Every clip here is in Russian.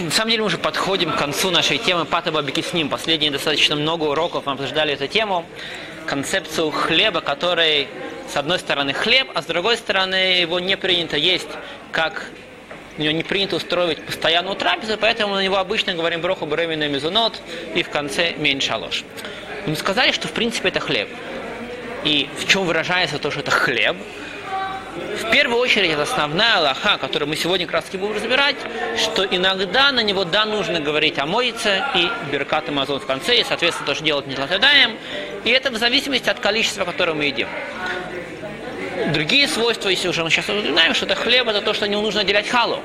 На самом деле мы уже подходим к концу нашей темы Патаба Бекисним. Последние достаточно много уроков мы обсуждали эту тему. Концепцию хлеба, который с одной стороны хлеб, а с другой стороны его не принято есть как у него не принято устроить постоянную трапезу, поэтому на него обычно говорим броху бремена мизунот и в конце меньше ложь. Мы сказали, что в принципе это хлеб. И в чем выражается то, что это хлеб? В первую очередь, это основная Аллаха, которую мы сегодня таки будем разбирать, что иногда на него, да, нужно говорить о моице и беркат и в конце, и, соответственно, тоже делать не златодаем. И это в зависимости от количества, которое мы едим другие свойства, если уже мы сейчас узнаем, что это хлеб, это то, что не нужно отделять халу.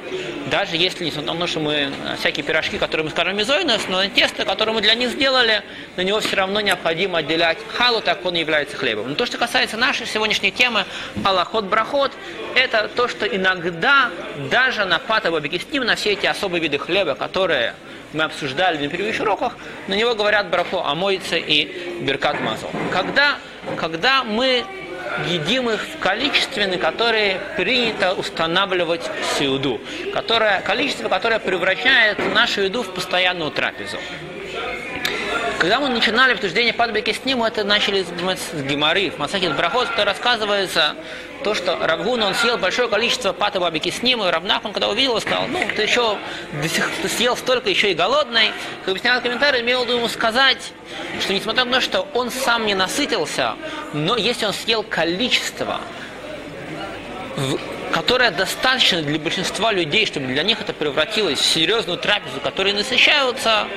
Даже если, несмотря на то, что мы э, всякие пирожки, которые мы скажем мизойнос, но тесто, которое мы для них сделали, на него все равно необходимо отделять халу, так он является хлебом. Но то, что касается нашей сегодняшней темы, аллахот брахот, это то, что иногда даже на патово на все эти особые виды хлеба, которые мы обсуждали на предыдущих уроках, на него говорят брахо амойце и беркат мазо. Когда, когда мы едим их в количестве, на которое принято устанавливать сиуду, которое, количество, которое превращает нашу еду в постоянную трапезу. Когда мы начинали обсуждение Падбеки с ним, мы это начали с Гемары, в Масахит Брахот, то рассказывается то, что Равгун, он съел большое количество пата бабики с ним, и Равнах, он когда увидел, сказал, ну, ты еще ты съел столько, еще и голодный. Как объяснял комментарий, имел в виду ему сказать, что несмотря на то, что он сам не насытился, но если он съел количество, которое достаточно для большинства людей, чтобы для них это превратилось в серьезную трапезу, которые насыщаются,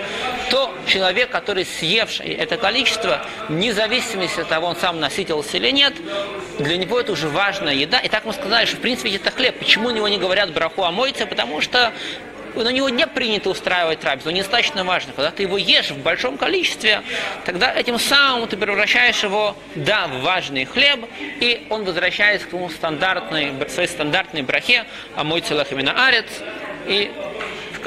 то человек, который съевший это количество, вне зависимости от того, он сам насытился или нет, для него это уже важная еда. И так мы сказали, что в принципе это хлеб. Почему у него не говорят браху а мойца? Потому что на него не принято устраивать трапезу, недостаточно важно. Когда ты его ешь в большом количестве, тогда этим самым ты превращаешь его, да, в важный хлеб, и он возвращается к своему стандартной, своей стандартной брахе, а мой целых именно арец, и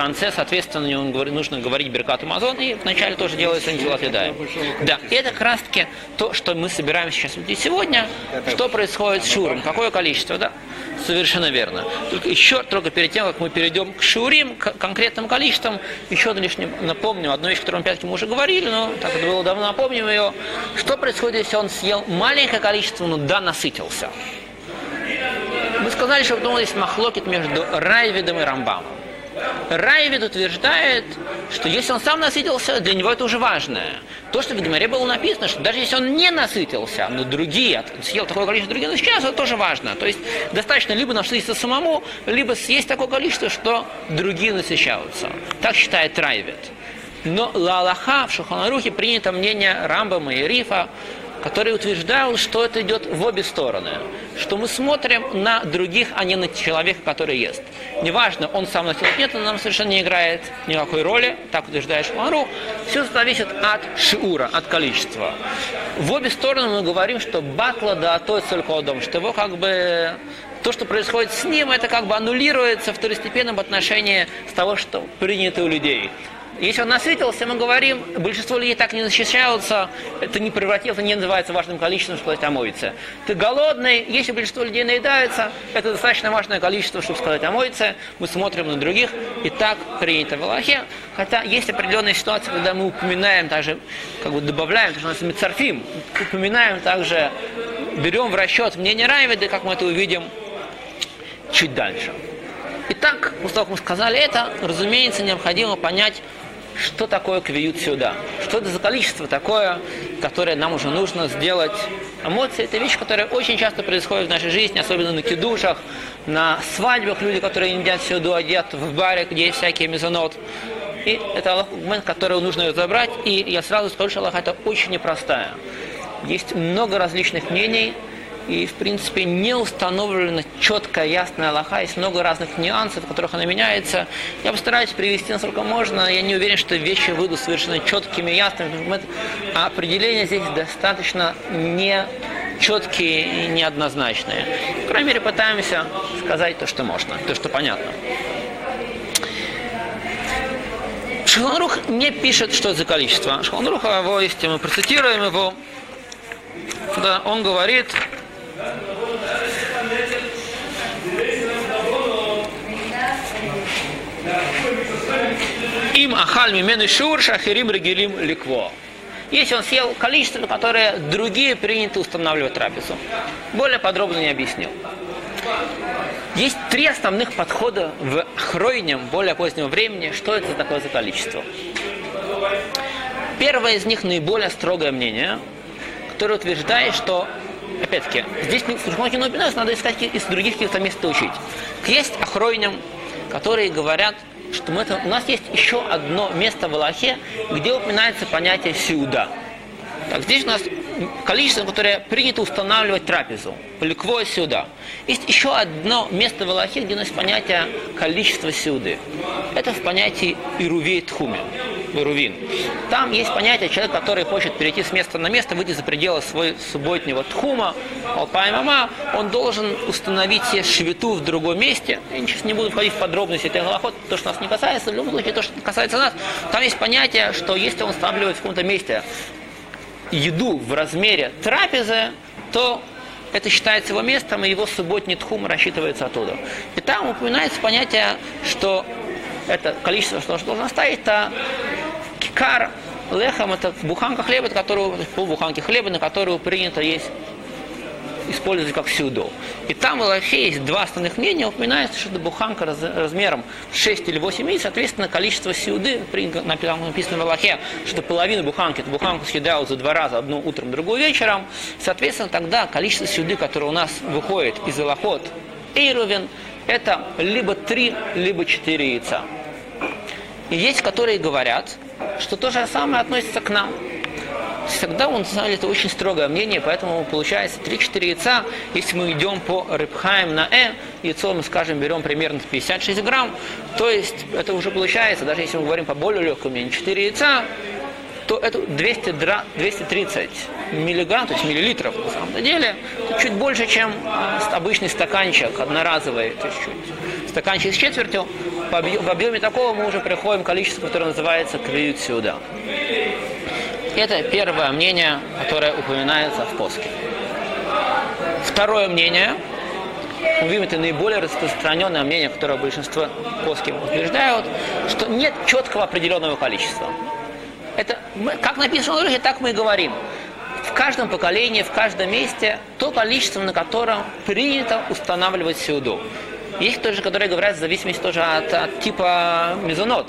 конце, соответственно, нужно говорить Беркат Амазон, и вначале тоже делается Едаем. Да, и это как раз таки то, что мы собираемся сейчас видеть сегодня, что происходит с Шуром, какое количество, да? Совершенно верно. Только еще, только перед тем, как мы перейдем к Шурим, к конкретным количествам, еще лишь напомню одну вещь, которую мы мы уже говорили, но так это было давно, напомним ее. Что происходит, если он съел маленькое количество, но да, насытился? Мы сказали, что потом есть махлокит между Райвидом и Рамбамом. Райвид утверждает, что если он сам насытился, для него это уже важное. То, что в Геморе было написано, что даже если он не насытился, но другие, съел такое количество других сейчас, это тоже важно. То есть достаточно либо насытиться самому, либо съесть такое количество, что другие насыщаются. Так считает Райвид. Но Лалаха в Шуханарухе принято мнение Рамбама и Рифа, который утверждал, что это идет в обе стороны. Что мы смотрим на других, а не на человека, который ест. Неважно, он сам на нет, нам совершенно не играет никакой роли, так утверждает Шмару. Все зависит от шиура, от количества. В обе стороны мы говорим, что батла да то дом, что его как бы то, что происходит с ним, это как бы аннулируется второстепенном отношении с того, что принято у людей. Если он насытился, мы говорим, большинство людей так не защищаются, это не превратилось, не называется важным количеством, чтобы сказать омоиться. Ты голодный, если большинство людей наедаются, это достаточно важное количество, чтобы сказать омоиться. Мы смотрим на других, и так принято в Аллахе. Хотя есть определенные ситуации, когда мы упоминаем также, как бы добавляем, то, что нас мецарфим, упоминаем также, берем в расчет мнение Райведа, как мы это увидим чуть дальше. Итак, после того, как мы сказали это, разумеется, необходимо понять, что такое квиют сюда, что это за количество такое, которое нам уже нужно сделать. Эмоции – это вещь, которая очень часто происходит в нашей жизни, особенно на кидушах, на свадьбах, люди, которые едят сюда, едят в баре, где есть всякие мезонот. И это момент, который нужно разобрать, и я сразу скажу, что Аллах это очень непростая. Есть много различных мнений, и, в принципе, не установлена четкая, ясная Аллаха. Есть много разных нюансов, в которых она меняется. Я постараюсь привести насколько можно. Я не уверен, что вещи выйдут совершенно четкими, ясными. А определения здесь достаточно не четкие и неоднозначные. По крайней мере, пытаемся сказать то, что можно, то, что понятно. Шханрух не пишет, что это за количество. Шханрух его, если мы процитируем его, да, он говорит, им ахаль мимены шур шахирим регилим ликво. Если он съел количество, которое другие приняты устанавливать трапезу. Более подробно не объяснил. Есть три основных подхода в хройнем более позднего времени, что это такое за количество. Первое из них наиболее строгое мнение, которое утверждает, что опять-таки, здесь в Шухмахе надо искать из других каких-то мест учить. Есть охройням, которые говорят, что мы, у нас есть еще одно место в Аллахе, где упоминается понятие сиуда. Так, здесь у нас количество, которое принято устанавливать трапезу. Ликво сюда. Есть еще одно место в Аллахе, где у нас понятие количества сюды. Это в понятии Ирувей Тхуме. Ирувин. Там есть понятие человек, который хочет перейти с места на место, выйти за пределы своего субботнего тхума, алпаймама, он должен установить себе швиту в другом месте. Я сейчас не буду входить в подробности этого голоход, то, что нас не касается, в любом случае, то, что касается нас, там есть понятие, что если он устанавливает в каком-то месте еду в размере трапезы, то это считается его местом, и его субботний тхум рассчитывается оттуда. И там упоминается понятие, что это количество, что должно стоять, это кикар лехом, это буханка хлеба, которую, полбуханки хлеба, на которую принято есть использовать как сюду. И там в Аллахе есть два основных мнения, упоминается, что это буханка раз, размером 6 или 8 яиц, соответственно, количество сюды, написано в Аллахе, что половина буханки, эту буханку съедают за два раза, одну утром, другую вечером, соответственно, тогда количество сюды, которое у нас выходит из Аллахот Эйрувен, это либо 3, либо 4 яйца. И есть, которые говорят, что то же самое относится к нам. Всегда он знали это очень строгое мнение, поэтому получается 3-4 яйца, если мы идем по рыбхаем на э, яйцо мы, скажем, берем примерно 56 грамм, то есть это уже получается, даже если мы говорим по более легкому мнению, 4 яйца, то это 200, 230 миллиграмм, то есть миллилитров на самом деле, чуть больше, чем обычный стаканчик одноразовый, то есть чуть стаканчик с четвертью. В объеме такого мы уже приходим к количеству, которое называется квиют сюда. Это первое мнение, которое упоминается в поске. Второе мнение, мы видим, это наиболее распространенное мнение, которое большинство поски утверждают, что нет четкого определенного количества. Это мы, как написано в Лухе, так мы и говорим. В каждом поколении, в каждом месте то количество, на котором принято устанавливать сюду. Есть тоже, которые говорят в зависимости тоже от, от типа мезонот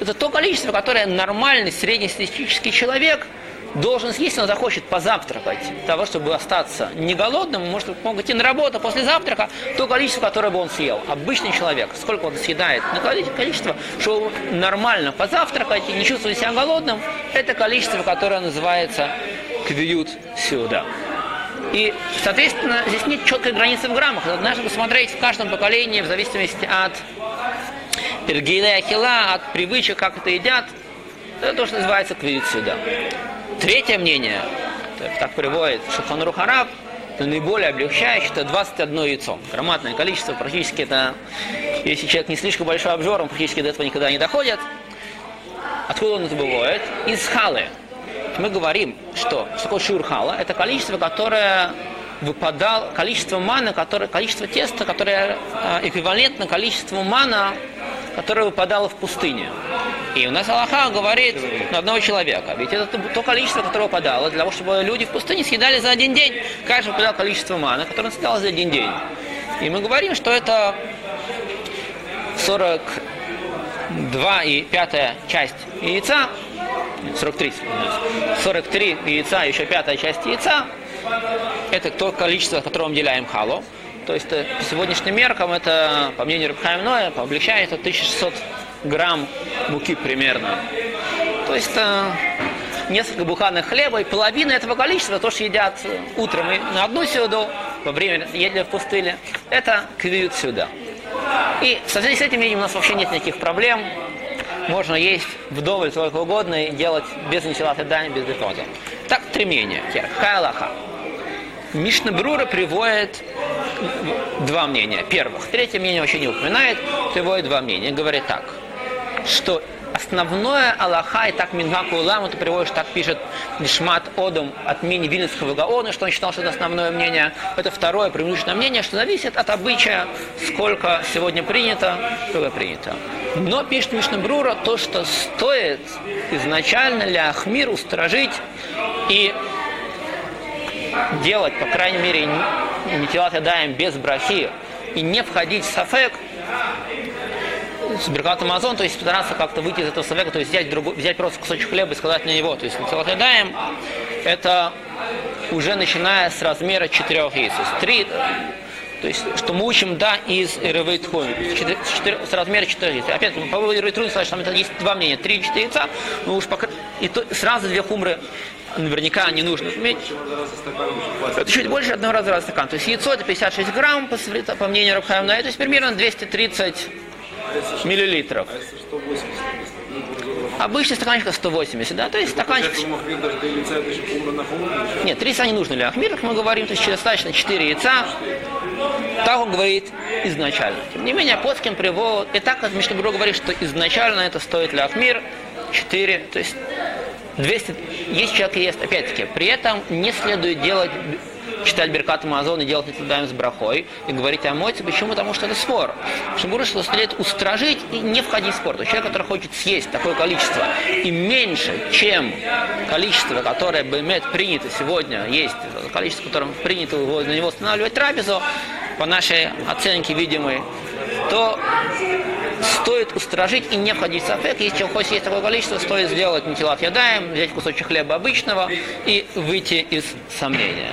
это то количество, которое нормальный среднестатистический человек должен съесть, он захочет позавтракать, того, чтобы остаться не голодным, может, мог идти на работу после завтрака, то количество, которое бы он съел. Обычный человек, сколько он съедает на количество, чтобы нормально позавтракать и не чувствовать себя голодным, это количество, которое называется квиют сюда. И, соответственно, здесь нет четкой границы в граммах. Надо посмотреть в каждом поколении, в зависимости от Иргиле Ахила, от привычек, как это едят, это то, что называется квит сюда. Третье мнение, так приводит Шахан Рухараб, это наиболее облегчающее, это 21 яйцо. Громадное количество, практически это, если человек не слишком большой обжор, он практически до этого никогда не доходит. Откуда он это бывает? Из халы. Мы говорим, что, что такое шурхала? Это количество, которое выпадало, количество мана, которое, количество теста, которое э, эквивалентно количеству мана, которое выпадало в пустыне. И у нас Аллаха говорит на одного человека. Ведь это то количество, которое выпадало, для того, чтобы люди в пустыне съедали за один день. Каждый выпадал количество мана, которое он съедал за один день. И мы говорим, что это 42 и пятая часть яйца, 43, 43 яйца, еще пятая часть яйца, это то количество, которое мы деляем халу. То есть э, по сегодняшним меркам это, по мнению Рабхайм Ноя, облегчает это 1600 грамм муки примерно. То есть это несколько буханок хлеба, и половина этого количества, то, что едят утром и на одну сюду, во время едли в пустыне, это квиют сюда. И в связи с этим у нас вообще нет никаких проблем. Можно есть вдоволь сколько угодно и делать без ничелата дань, без бетоза. Так, три мнения. Какая Аллаха? Мишна Брура приводит два мнения. Первых. Третье мнение вообще не упоминает, приводит два мнения. Говорит так, что основное Аллаха, и так Мингаку Улам, это приводишь, так пишет Нишмат Одум от мнения Вильнинского Гаона, что он считал, что это основное мнение. Это второе преимущественное мнение, что зависит от обычая, сколько сегодня принято, сколько принято. Но пишет Мишнабрура то, что стоит изначально для Ахмир устражить и делать, по крайней мере, не телат ядаем без брахи и не входить в сафек, с Беркат Амазон, то есть постараться как-то выйти из этого совека, то есть взять, другой, взять просто кусочек хлеба и сказать на него. То есть телат ядаем, это уже начиная с размера четырех яиц. То есть три, то есть, что мы учим, да, из Ревейт с размера 4 яйца. Опять, по поводу Ревейт сказать, что там есть два мнения, 3 4 яйца, но уж пока, и то, сразу две хумры наверняка не нужно иметь. Это чуть больше одного раза раз стакан. То есть яйцо это 56 грамм, по, по мнению Рабхайм, то есть примерно 230 миллилитров. Обычный стаканчик 180, да, то есть стаканчик... Нет, 3 яйца не нужно для Ахмира, как мы говорим, то есть достаточно 4 яйца. Так он говорит изначально. Тем не менее, Поцкин приводит, и так как Мишнабуру говорит, что изначально это стоит для Ахмир 4, то есть 200, есть человек ест, опять-таки, при этом не следует делать читать Беркат Амазон и делать Нетлядаем с брахой и говорить о моте. Почему? Потому что это спор. Что следует устражить и не входить в спор. То есть человек, который хочет съесть такое количество и меньше, чем количество, которое бы имеет принято сегодня есть, количество, которым принято на него устанавливать трапезу, по нашей оценке видимой, то стоит устражить и не входить в сафек. Если хочет есть такое количество, стоит сделать нетилат ядаем, взять кусочек хлеба обычного и выйти из сомнения.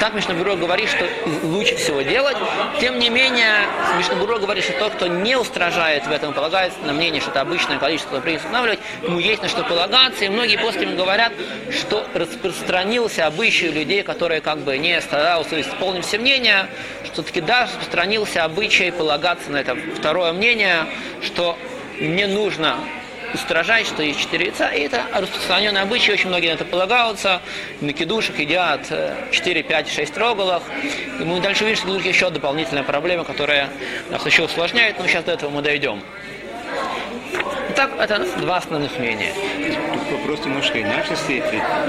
Так Мишнабюро говорит, что лучше всего делать. Тем не менее, Мишнабюро говорит, что тот, кто не устражает в этом, полагается на мнение, что это обычное количество, которое принято устанавливать, ему есть на что полагаться. И многие после говорят, что распространился обычай людей, которые как бы не стараются исполнить все мнения, что таки да, распространился обычай полагаться на это второе мнение, что не нужно устражать, что есть четыре яйца, и это распространенный обычай, очень многие на это полагаются, на кидушек едят 4, 5, 6 рогалах, и мы дальше видим, что еще дополнительная проблема, которая нас еще усложняет, но сейчас до этого мы дойдем. Итак, это два основных мнения. Тут вопрос немножко иначе стоит.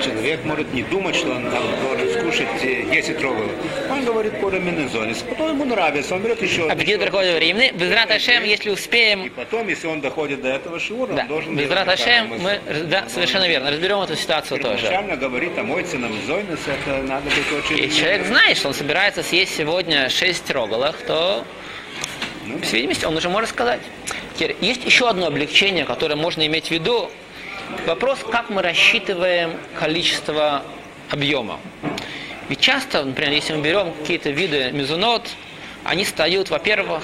Человек может не думать, что он там должен скушать 10 рогалов. Он говорит по Минезонис, потом ему нравится, он берет еще... А где проходит времени? Безрат Ашем, если успеем... И потом, если он доходит до этого шиура, да. он должен... Безрат Ашем, мы, да, совершенно верно, разберем эту ситуацию тоже. Первоначально говорит о мойце на Мезонис, это надо быть очень... И человек знает, что он собирается съесть сегодня 6 рогалов, то Ну, с видимости, он уже может сказать. Теперь, есть еще одно облегчение, которое можно иметь в виду. Вопрос, как мы рассчитываем количество объема. Ведь часто, например, если мы берем какие-то виды мезонот, они встают, во-первых,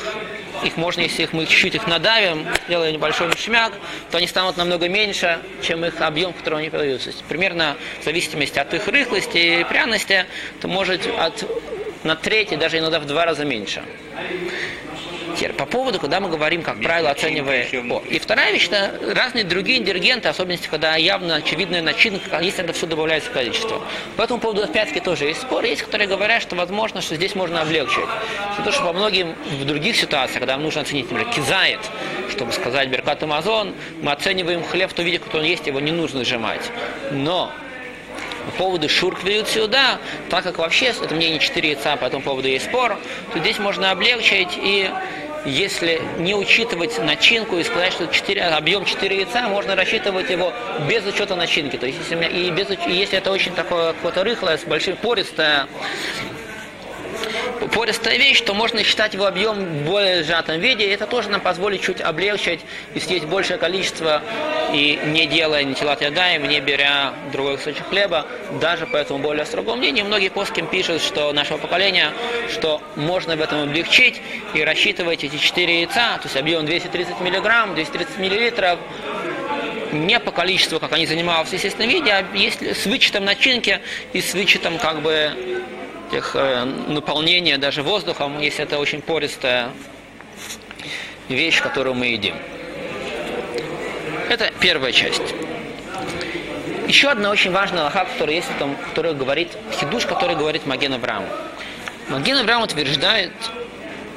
их можно, если их мы чуть-чуть их надавим, делаем небольшой мешмяк, то они станут намного меньше, чем их объем, в котором они продаются. Примерно в зависимости от их рыхлости и пряности, то может от, на треть даже иногда в два раза меньше. Теперь, по поводу, когда мы говорим, как правило, оценивая... О, и вторая вещь, это разные другие ингредиенты, особенности, когда явно очевидная начинка, если это все добавляется количество. По этому поводу, опять-таки, тоже есть спор. Есть, которые говорят, что возможно, что здесь можно облегчить. Потому что по многим в других ситуациях, когда нужно оценить, например, кизает, чтобы сказать Беркат Амазон, мы оцениваем хлеб в том виде, который он есть, его не нужно сжимать. Но по поводу шурк ведут сюда, так как вообще это мнение 4 яйца, по этому поводу есть спор, то здесь можно облегчить и если не учитывать начинку и сказать, что 4, объем 4 яйца, можно рассчитывать его без учета начинки. То есть, если, меня, и без, и если это очень такое какое-то рыхлое, с большим пористое, пористая вещь, то можно считать его объем в более сжатом виде. И это тоже нам позволит чуть облегчить и съесть большее количество, и не делая ни телат ядаем, не беря другой кусочек хлеба, даже по этому более строгому мнению. Многие плоским пишут, что нашего поколения, что можно в этом облегчить и рассчитывать эти 4 яйца, то есть объем 230 миллиграмм, 230 миллилитров, не по количеству, как они занимаются в естественном виде, а если с вычетом начинки и с вычетом как бы тех э, наполнения даже воздухом, если это очень пористая вещь, которую мы едим. Это первая часть. Еще одна очень важная лоха, которая есть, там, которая говорит, хидуш, который говорит Маген Авраам. Маген Авраам утверждает,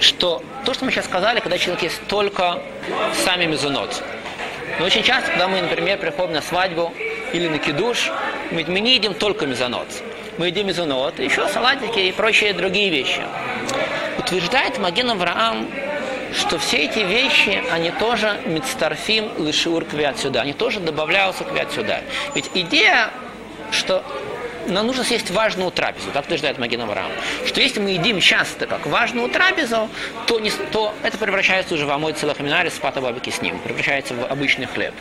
что то, что мы сейчас сказали, когда человек есть только сами мезонот, Но очень часто, когда мы, например, приходим на свадьбу или на кидуш, мы не едим только мезонот. Мы едим мезонот, еще салатики и прочие другие вещи. Утверждает Маген Авраам, что все эти вещи, они тоже мецтарфим лишур квят сюда, они тоже добавляются квят сюда. Ведь идея, что нам нужно съесть важную трапезу, так утверждает Маген Авраам, что если мы едим часто как важную трапезу, то, не, то это превращается уже в амой целых минарис с патобабики с ним, превращается в обычный хлеб.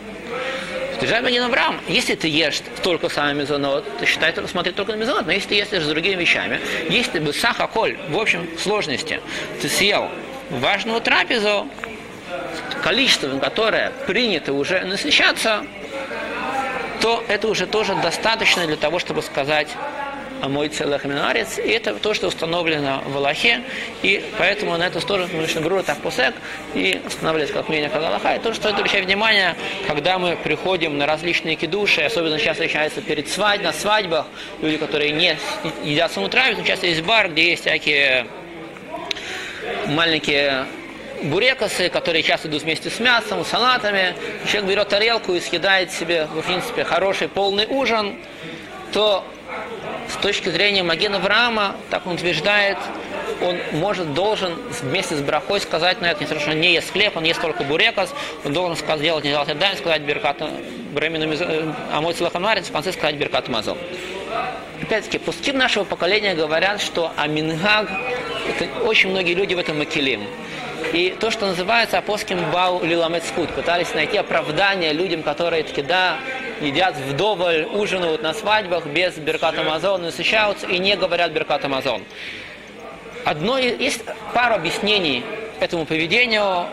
Утверждает Маген Авраам, если ты ешь только сам мезонот, то считай, только смотри только на мезонот, но если ты ешь с другими вещами, если бы сахаколь в общем сложности. Ты съел важную трапезу, количеством которое принято уже насыщаться, то это уже тоже достаточно для того, чтобы сказать мой целых минарец. И это то, что установлено в Аллахе. И поэтому на это тоже нужно Брура так посек и устанавливать как мнение как Аллаха. И то, что стоит обращать внимание, когда мы приходим на различные кидуши, особенно часто встречается перед свадьбой, на свадьбах, люди, которые не едят саму травицу, часто есть бар, где есть всякие маленькие бурекосы, которые часто идут вместе с мясом, салатами. Человек берет тарелку и съедает себе, в принципе, хороший полный ужин, то с точки зрения Магена Авраама, так он утверждает, он может, должен вместе с брахой сказать на это, несмотря что не ест хлеб, он ест только бурекос, он должен сказать, сделать не сделать дай, сказать Беркат Бремину Амой Целахамарец, в конце сказать Беркат Мазон. Опять-таки, пуским нашего поколения говорят, что Амингаг, это очень многие люди в этом макелим. И то, что называется апостольским бау лиламецхуд, пытались найти оправдание людям, которые таки, да, едят вдоволь, ужинают на свадьбах без Беркат Амазон, насыщаются и не говорят Беркат Амазон. Одно, есть пару объяснений этому поведению.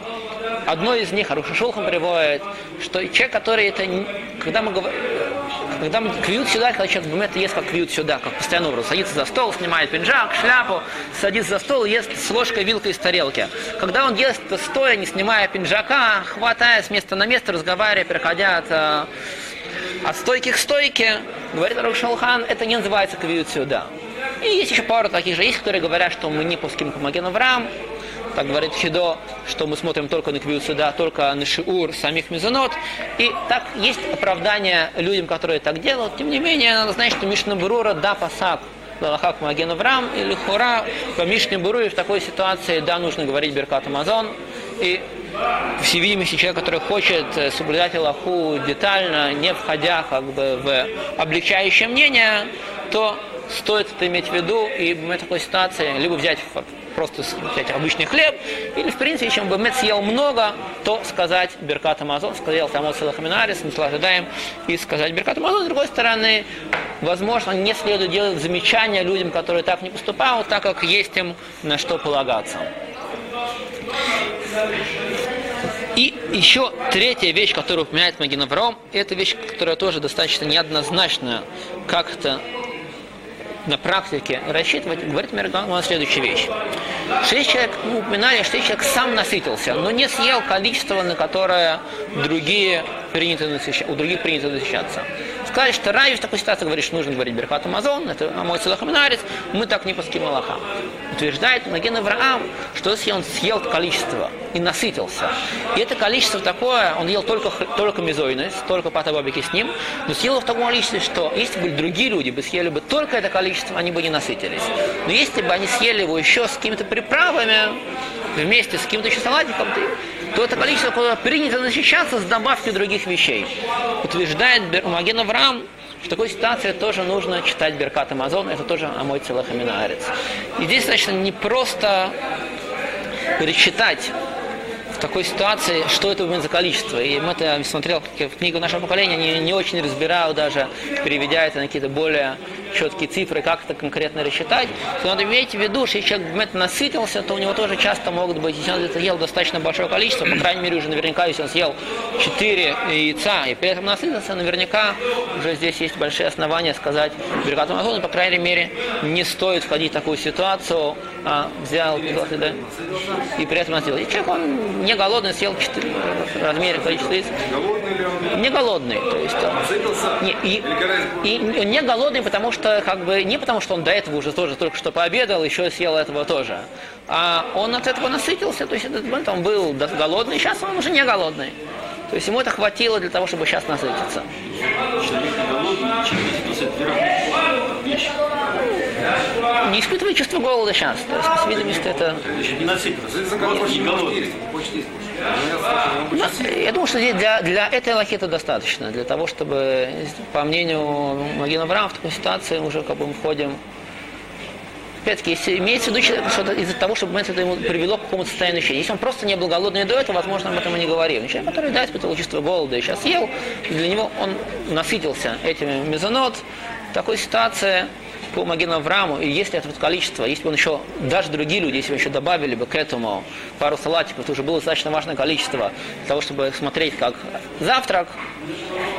Одно из них Арушашулхан приводит, что человек, который это, когда мы говорим, когда квьют сюда, когда человек думает, ест как квьют сюда, как постоянно образ. Садится за стол, снимает пинжак, шляпу, садится за стол, ест с ложкой, вилкой из тарелки. Когда он ест стоя, не снимая пинжака, хватая с места на место, разговаривая, переходя от, э, от стойки к стойке, говорит Рушалхан, это не называется квьют сюда. И есть еще пару таких же, есть, которые говорят, что мы не пуским по Маген Авраам, так говорит Хидо, что мы смотрим только на Квию суда, только на Шиур самих мезонот. И так есть оправдание людям, которые так делают. Тем не менее, надо знать, что Мишна Бурура да пасак Лалахак Маген Авраам или Хура по Мишне Буруре в такой ситуации, да, нужно говорить Беркат Амазон. И по всей человек, который хочет соблюдать Аллаху детально, не входя как бы в облегчающее мнение, то стоит это иметь в виду и в такой ситуации либо взять просто взять обычный хлеб, или в принципе, чем бы мед съел много, то сказать Беркат Амазон, сказал там от Салахаминарис, наслаждаем, и сказать Беркат Амазон. С другой стороны, возможно, не следует делать замечания людям, которые так не поступают, так как есть им на что полагаться. И еще третья вещь, которую упоминает Магинавром, это вещь, которая тоже достаточно неоднозначно как-то на практике рассчитывать, говорит Мирган следующую вещь. Что если человек, мы упоминали, что если человек сам насытился, но не съел количество, на которое другие принято насыщаться, у других принято насыщаться. Сказали, что Рави в такой ситуации говорит, что нужно говорить Берхат Амазон, это мой целахаминарец, мы так не пуским Аллаха. Утверждает Маген Авраам, что если он съел количество и насытился, и это количество такое, он ел только, только мезойность, только патобабики с ним, но съел в таком количестве, что если бы другие люди бы съели бы только это количество, они бы не насытились. Но если бы они съели его еще с какими-то приправами, вместе с каким-то еще салатиком, то это количество, которое принято насыщаться с добавкой других вещей. Утверждает Маген Авраам, в такой ситуации тоже нужно читать Беркат Амазон, это тоже Амой Целых Аминаарец. И здесь, значит, не просто перечитать такой ситуации, что это будет за количество. И мы это смотрел в книгу нашего поколения, не, не очень разбираю даже, переведя это на какие-то более четкие цифры, как это конкретно рассчитать, то надо иметь в виду, что если человек насытился, то у него тоже часто могут быть, если он это ел достаточно большое количество, по крайней мере уже наверняка, если он съел 4 яйца. И при этом насытился, наверняка уже здесь есть большие основания сказать Амазон, по крайней мере, не стоит входить в такую ситуацию, а взял да, и при этом насытился. И человек, он не голодный, съел 4 размере количество яиц. Не голодный, то есть он, не, и, и не голодный, потому что как бы не потому, что он до этого уже тоже только что пообедал, еще съел этого тоже, а он от этого насытился, то есть этот момент он был голодный, сейчас он уже не голодный. То есть ему это хватило для того, чтобы сейчас насытиться. Человек голодный, вещь. Не испытывает чувство голода сейчас. То есть, по всей видимости, это... Голодный. Ну, я думаю, что для, для этой лохи это достаточно. Для того, чтобы, по мнению Магина Авраама, в такой ситуации уже как бы мы входим Опять-таки, если имеется в виду, что из-за того, чтобы это ему привело к какому-то состоянию ощущения. Если он просто не был голодный до этого, возможно, об этом и не говорил. Но человек, который, да, испытывал чувство голода и сейчас ел, для него он насытился этими мезонот. В такой ситуации по Магину Аврааму, и если это количество, если бы он еще, даже другие люди, если бы еще добавили бы к этому пару салатиков, то уже было достаточно важное количество для того, чтобы смотреть как завтрак,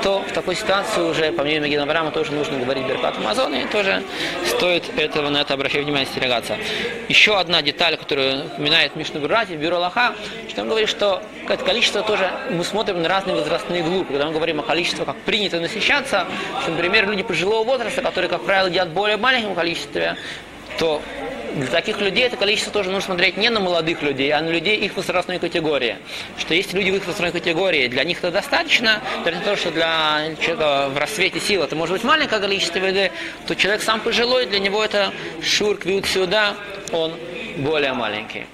то в такой ситуации уже, по мнению Магина Авраама, тоже нужно говорить Беркат Амазон, и тоже стоит этого, на это обращать внимание, остерегаться. Еще одна деталь, которую упоминает Мишна Гурати, Бюро Лоха, что он говорит, что это количество тоже мы смотрим на разные возрастные группы. Когда мы говорим о количестве, как принято насыщаться, что, например, люди пожилого возраста, которые, как правило, едят более маленьком количестве, то для таких людей это количество тоже нужно смотреть не на молодых людей, а на людей их возрастной категории. Что есть люди в их возрастной категории, для них это достаточно, для того, что для человека в рассвете сил это может быть маленькое количество еды, то человек сам пожилой, для него это шур, квют сюда, он более маленький.